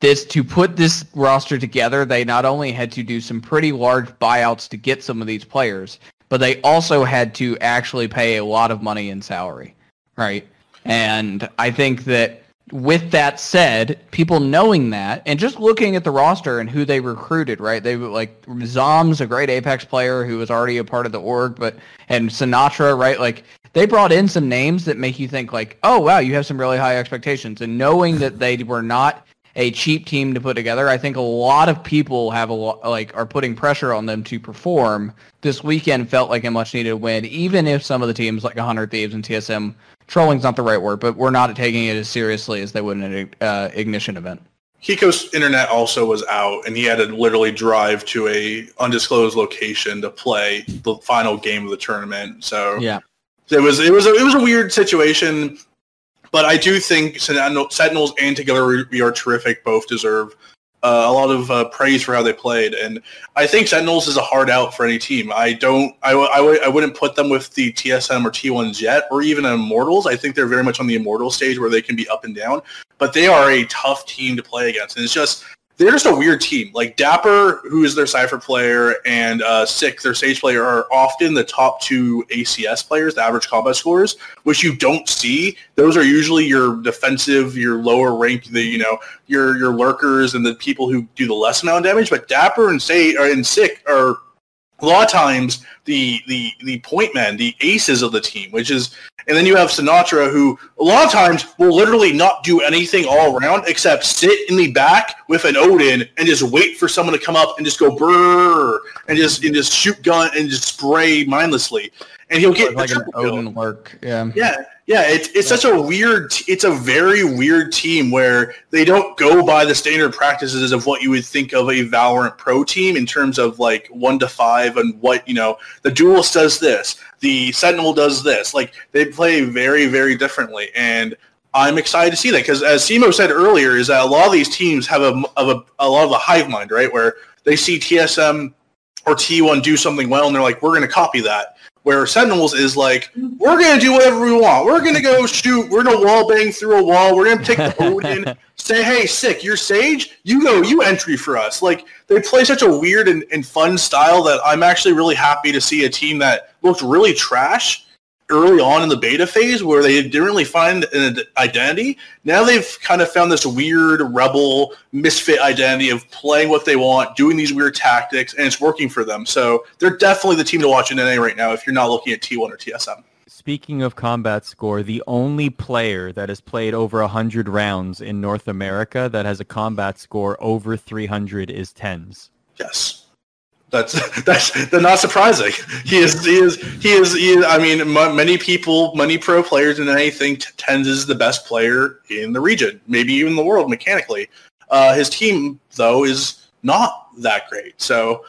this to put this roster together, they not only had to do some pretty large buyouts to get some of these players, but they also had to actually pay a lot of money in salary, right? And I think that with that said, people knowing that and just looking at the roster and who they recruited, right? They like Zom's a great Apex player who was already a part of the org, but and Sinatraa, right? Like they brought in some names that make you think like, oh wow, you have some really high expectations. And knowing that they were not a cheap team to put together, I think a lot of people have a lot like are putting pressure on them to perform. This weekend felt like a much needed win, even if some of the teams like 100 Thieves and TSM trolling's not the right word, but we're not taking it as seriously as they would in an uh, ignition event. Hiko's internet also was out, and he had to literally drive to a undisclosed location to play the final game of the tournament. So Yeah. it was it was a, it was a weird situation, but I do think Sentinels and Together We Are Terrific both deserve uh, a lot of uh, praise for how they played, and I think Sentinels is a hard out for any team. I don't I, w- I, w- I wouldn't put them with the TSM or T1s yet, or even Immortals. I think they're very much on the Immortal stage where they can be up and down, but they are a tough team to play against, and it's just they're just a weird team. Like dapr, who is their Cypher player, and uh, Sick, their Sage player, are often the top two ACS players, the average combat scores, which you don't see. Those are usually your defensive, your lower rank, the you know your your lurkers and the people who do the less amount of damage. But dapr and Say and Sick are a lot of times the the the point men, the aces of the team, which is and then you have Sinatraa, who a lot of times will literally not do anything all around except sit in the back with an Odin and just wait for someone to come up and just go brrr and just and just shoot gun and just spray mindlessly. And he'll get like an. Odin lurk. Yeah. Yeah, yeah. It's it's such a weird. It's a very weird team where they don't go by the standard practices of what you would think of a Valorant Pro team in terms of like one to five and what you know. The Duelist does this. The Sentinel does this. Like they play very very differently, and I'm excited to see that because as Simo said earlier, is that a lot of these teams have a of a, a lot of the hive mind, right? Where they see TSM or T1 do something well, and they're like, we're going to copy that. Where Sentinels is like, mm-hmm. we're going to do whatever we want. We're going to go shoot. We're going to wall bang through a wall. We're going to take the Odin. Say, hey, sick, you're Sage. You go. You entry for us. Like they play such a weird and, and fun style that I'm actually really happy to see a team that looked really trash early on in the beta phase where they didn't really find an identity. Now they've kind of found this weird rebel misfit identity of playing what they want, doing these weird tactics, and it's working for them. So they're definitely the team to watch in NA right now if you're not looking at T1 or TSM. Speaking of combat score, the only player that has played over 100 rounds in North America that has a combat score over 300 is TenZ. Yes. That's that's that's not surprising. He is he is he is. He is I mean, m- many people, many pro players and anything, t- TenZ is the best player in the region, maybe even the world mechanically. Uh, his team though is not that great. So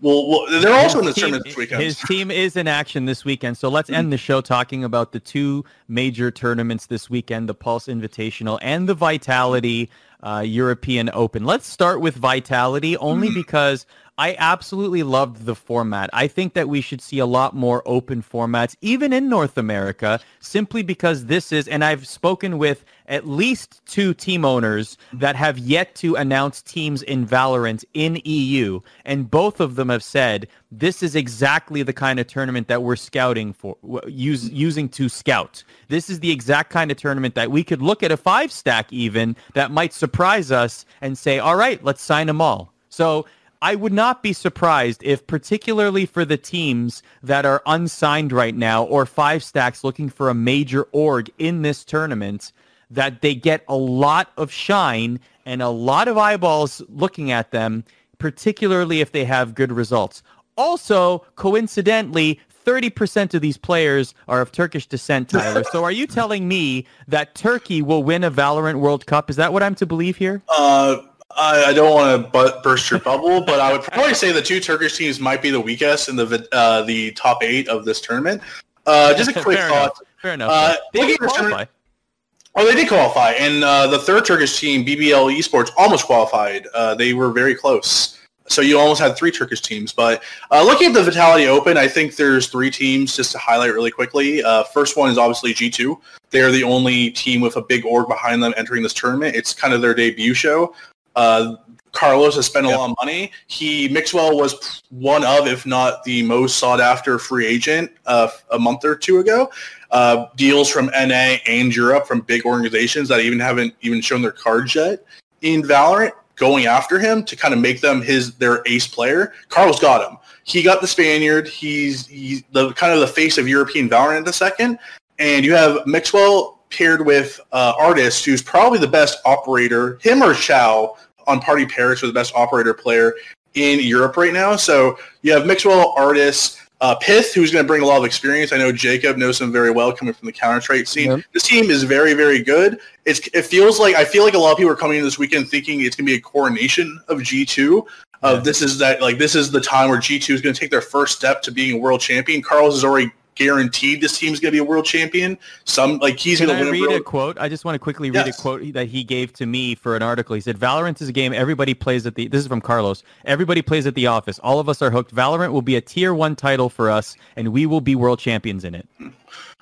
well, well they're also in the His team- tournament this weekend. His team is in action this weekend. So let's end the show talking about the two major tournaments this weekend, the Pulse Invitational and the Vitality uh, European Open. Let's start with Vitality only because I absolutely loved the format. I think that we should see a lot more open formats, even in North America, simply because this is, and I've spoken with at least two team owners that have yet to announce teams in Valorant in EU, and both of them have said this is exactly the kind of tournament that we're scouting for, use, using to scout. This is the exact kind of tournament that we could look at a five stack even that might surprise us and say, all right, let's sign them all. So I would not be surprised if, particularly for the teams that are unsigned right now or five stacks looking for a major org in this tournament, that they get a lot of shine and a lot of eyeballs looking at them, particularly if they have good results. Also, coincidentally, 30% of these players are of Turkish descent, Tyler. so are you telling me that Turkey will win a Valorant World Cup? Is that what I'm to believe here? Uh, I, I don't want to but burst your bubble, but I would probably say the two Turkish teams might be the weakest in the uh, the top eight of this tournament. Uh, just a quick Fair thought. enough. Fair enough. Uh, they did qualify. Oh, they did qualify, and uh, the third Turkish team, BBL Esports, almost qualified. Uh, they were very close. So you almost had three Turkish teams. But uh, looking at the Vitality Open, I think there's three teams just to highlight really quickly. Uh, first one is obviously G2. They're the only team with a big org behind them entering this tournament. It's kind of their debut show. Uh, Carlos has spent a Yep. lot of money. He Mixwell was one of, if not the most sought after free agent uh, a month or two ago. Uh, deals from NA and Europe from big organizations that even haven't even shown their cards yet in Valorant going after him to kind of make them his their ace player. Carlos got him. He got the Spaniard. He's he's the kind of the face of European Valorant in a second. And you have Mixwell paired with uh, Artist, who's probably the best operator, him or Chow on Party Parrots, are the best operator player in Europe right now. So you have Mixwell, Artist, uh, pyth, who's going to bring a lot of experience. I know Jacob knows him very well, coming from the Counter Strike scene. Yep. This team is very, very good. It's it feels like I feel like a lot of people are coming in this weekend thinking it's going to be a coronation of G two. Of Yeah. this is that like this is the time where G two is going to take their first step to being a world champion. Carlos is already guaranteed this team's going to be a world champion. Some like he's going to win read a a world. quote? I just want to quickly read Yes. a quote that he gave to me for an article. He said, "Valorant is a game everybody plays at the. This is from Carlos. Everybody plays at the office. All of us are hooked. Valorant will be a tier one title for us, and we will be world champions in it."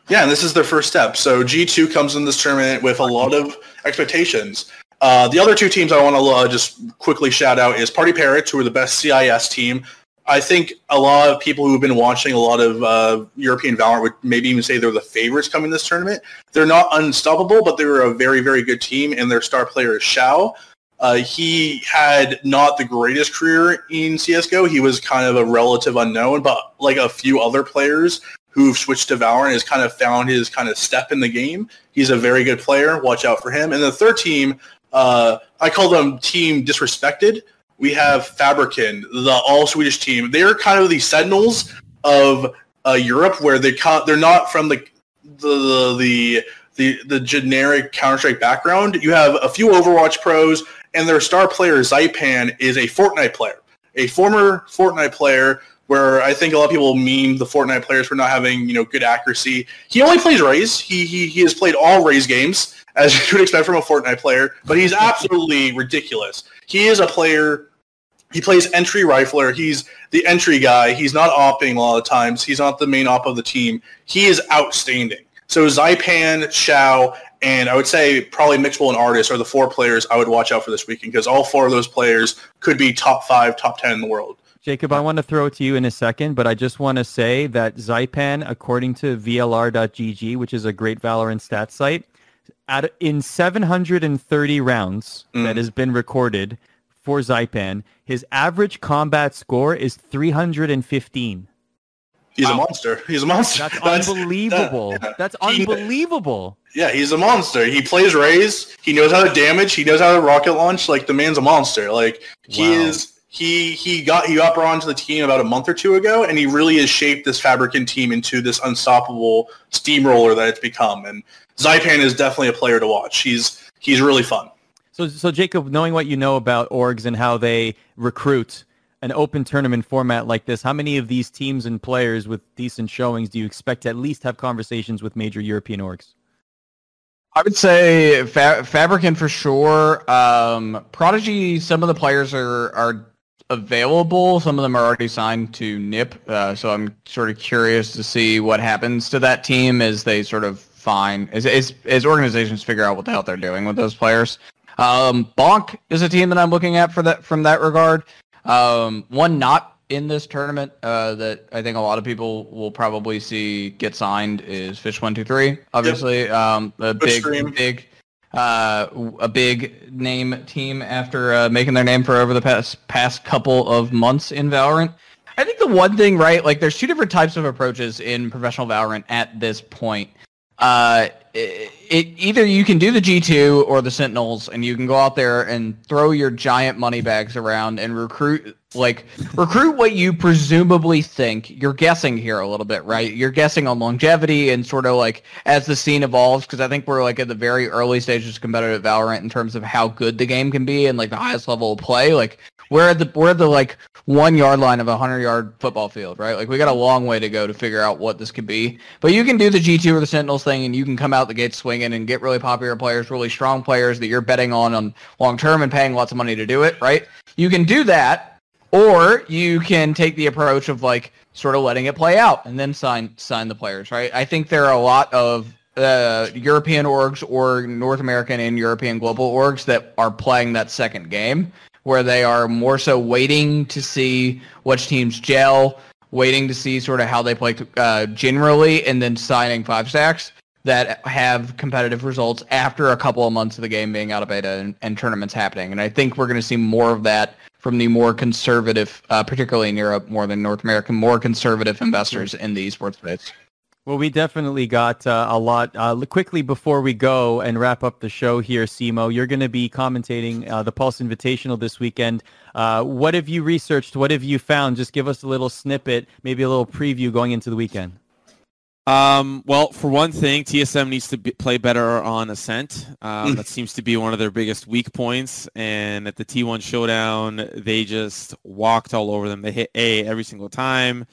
Yeah, and this is their first step. So G2 comes in this tournament with a lot of expectations. Uh, the other two teams I want to uh, just quickly shout out is Party Parrots, who are the best CIS team. I think a lot of people who've been watching a lot of uh, European Valorant would maybe even say they're the favorites coming this tournament. They're not unstoppable, but they're a very, very good team, and their star player is Shao. Uh, he had not the greatest career in CSGO. He was kind of a relative unknown, but like a few other players who've switched to Valorant has kind of found his kind of step in the game. He's a very good player. Watch out for him. And the third team, uh, I call them Team Disrespected. We have Fabrican, the all Swedish team. They're kind of the Sentinels of uh, Europe, where they ca- they're not from the the the the, the generic Counter Strike background. You have a few Overwatch pros, and their star player Zaipan is a Fortnite player, a former Fortnite player. Where I think a lot of people meme the Fortnite players for not having you know good accuracy. He only plays Raze. He he, he has played all Raze games as you would expect from a Fortnite player, but he's absolutely ridiculous. He is a player. He plays entry rifler. He's the entry guy. He's not opping a lot of times. He's not the main op of the team. He is outstanding. So Zaipan, Shao, and I would say probably Mixwell and Artist are the four players I would watch out for this weekend because all four of those players could be top five, top ten in the world. Jacob, I want to throw it to you in a second, but I just want to say that Zypan, according to VLR.gg, which is a great Valorant stat site, at, in 730 rounds Mm. that has been recorded for Zypan, his average combat score is 315. He's a monster. He's a monster. That's unbelievable. that- That's he- unbelievable. Yeah, he's a monster. He plays Raze. He knows how to damage. He knows how to rocket launch. Like the man's a monster. Like he Wow. is. He he got he got brought onto the team about a month or two ago, and he really has shaped this Fabrican team into this unstoppable steamroller that it's become. And Zypan is definitely a player to watch. He's he's really fun. So, so Jacob, knowing what you know about orgs and how they recruit, an open tournament format like this, how many of these teams and players with decent showings do you expect to at least have conversations with major European orgs? I would say Fa- Fabricant for sure. Um, Prodigy, some of the players are are available. Some of them are already signed to NIP. Uh, so I'm sort of curious to see what happens to that team as they sort of find as as, as organizations figure out what the hell they're doing with those players. Um, Bonk is a team that I'm looking at for that from that regard. Um, one not in this tournament uh, that I think a lot of people will probably see get signed is Fish One Two Three. Obviously, yep. um, a big, big, uh, a big name team after uh, making their name for over the past past couple of months in Valorant. I think the one thing, right? Like, there's two different types of approaches in professional Valorant at this point. Uh, it, it, either you can do the G2 or the Sentinels, and you can go out there and throw your giant money bags around and recruit like recruit what you presumably think. You're guessing here a little bit, right? You're guessing on longevity and sort of like as the scene evolves, because I think we're like at the very early stages of competitive Valorant in terms of how good the game can be and like the highest level of play. Like where the where the like one yard line of a hundred yard football field, right? Like we got a long way to go to figure out what this could be. But you can do the G two or the Sentinels thing, and you can come out the gate swinging and get really popular players, really strong players that you're betting on on long term and paying lots of money to do it, right? You can do that, or you can take the approach of like sort of letting it play out and then sign sign the players, right? I think there are a lot of uh, European orgs or North American and European global orgs that are playing that second game where they are more so waiting to see which teams gel, waiting to see sort of how they play uh, generally, and then signing five stacks that have competitive results after a couple of months of the game being out of beta and, and tournaments happening. And I think we're going to see more of that from the more conservative, uh, particularly in Europe, more than North America, more conservative investors in the esports space. Well, we definitely got uh, a lot. Uh, quickly before we go and wrap up the show here, Simo, you're going to be commentating uh, the Pulse Invitational this weekend. Uh, what have you researched? What have you found? Just give us a little snippet, maybe a little preview going into the weekend. Um, well, for one thing, TSM needs to be, play better on Ascent. Um, that seems to be one of their biggest weak points. And at the T1 Showdown, they just walked all over them. They hit A every single time.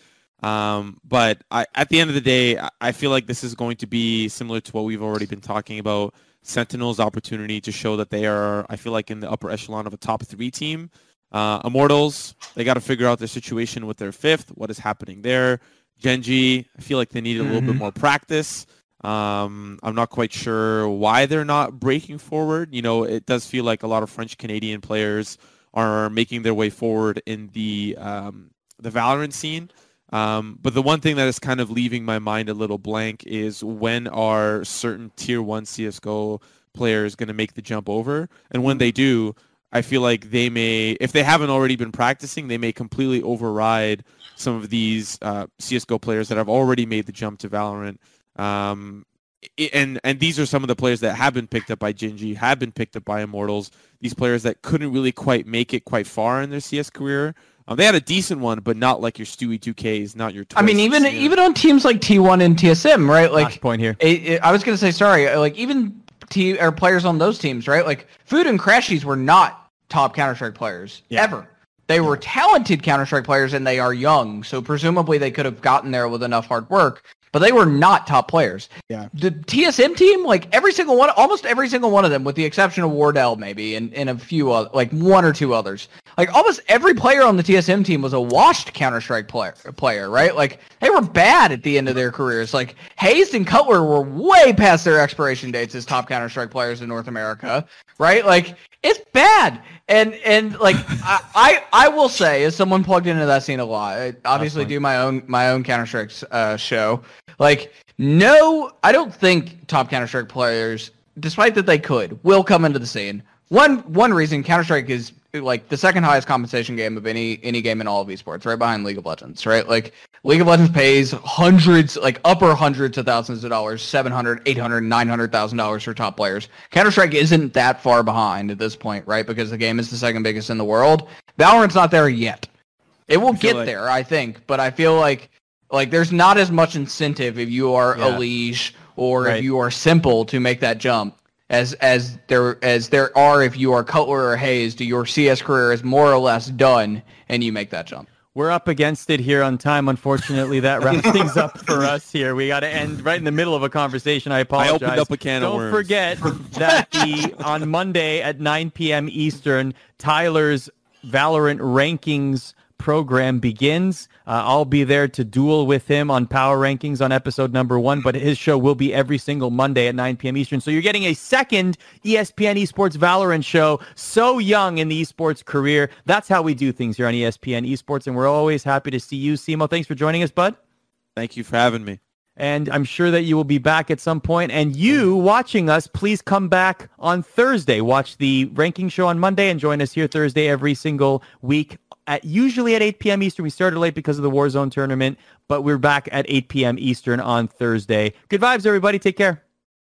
Um, but I, at the end of the day, I feel like this is going to be similar to what we've already been talking about. Sentinel's opportunity to show that they are, I feel like, in the upper echelon of a top three team. Uh, Immortals, they got to figure out their situation with their fifth. What is happening there? Gen G, I feel like they need a little mm-hmm. bit more practice. Um, I'm not quite sure why they're not breaking forward. You know, it does feel like a lot of French Canadian players are making their way forward in the um, the Valorant scene. Um, but the one thing that is kind of leaving my mind a little blank is when are certain tier one CSGO players going to make the jump over? And when they do, I feel like they may, if they haven't already been practicing, they may completely override some of these uh, CSGO players that have already made the jump to Valorant. Um, and and these are some of the players that have been picked up by Gen have been picked up by Immortals. These players that couldn't really quite make it quite far in their CS career, um, they had a decent one, but not like your Stewie 2Ks, not your. Twistzz, I mean, even even on teams like T1 and TSM, right? Like Last point here. It, it, I was gonna say sorry. Uh, like even T or players on those teams, right? Like Food and Crashies were not top Counter Strike players yeah. ever. They were talented Counter Strike players, and they are young, so presumably they could have gotten there with enough hard work but they were not top players. Yeah. The TSM team, like every single one, almost every single one of them, with the exception of Wardell maybe, and, and a few, other, like one or two others, like almost every player on the TSM team was a washed Counter Strike player, player, right? Like they were bad at the end of their careers. Like Hazed and Cutler were way past their expiration dates as top Counter Strike players in North America, right? Like it's bad. And and like I, I, I will say, as someone plugged into that scene a lot, I obviously do my own my own Counter Strike uh, show. Like no, I don't think top Counter Strike players, despite that they could, will come into the scene. One one reason Counter Strike is like the second highest compensation game of any any game in all of esports, right behind League of Legends, right? Like League of Legends pays hundreds, like upper hundreds of thousands of dollars, 700, 800, 900,000 dollars for top players. Counter-Strike isn't that far behind at this point, right? Because the game is the second biggest in the world. Valorant's not there yet. It will get like... there, I think, but I feel like like there's not as much incentive if you are yeah. EliGE or right. if you are s1mple to make that jump as as there as there are if you are Cutler or Hayes. Your CS career is more or less done, and you make that jump. We're up against it here on time. Unfortunately, that wraps things up for us here. We got to end right in the middle of a conversation. I apologize. I opened up a can Don't of worms. forget that the on Monday at 9 p.m. Eastern, Tyler's Valorant rankings program begins. Uh, I'll be there to duel with him on power rankings on episode number one, but his show will be every single Monday at 9 p.m. Eastern. So you're getting a second ESPN Esports Valorant show so young in the esports career. That's how we do things here on ESPN Esports, and we're always happy to see you. Simo, thanks for joining us, bud. Thank you for having me. And I'm sure that you will be back at some point. And you watching us, please come back on Thursday. Watch the ranking show on Monday and join us here Thursday every single week at usually at 8 p.m. Eastern. We started late because of the Warzone tournament, but we're back at 8 p.m. Eastern on Thursday. Good vibes, everybody. Take care.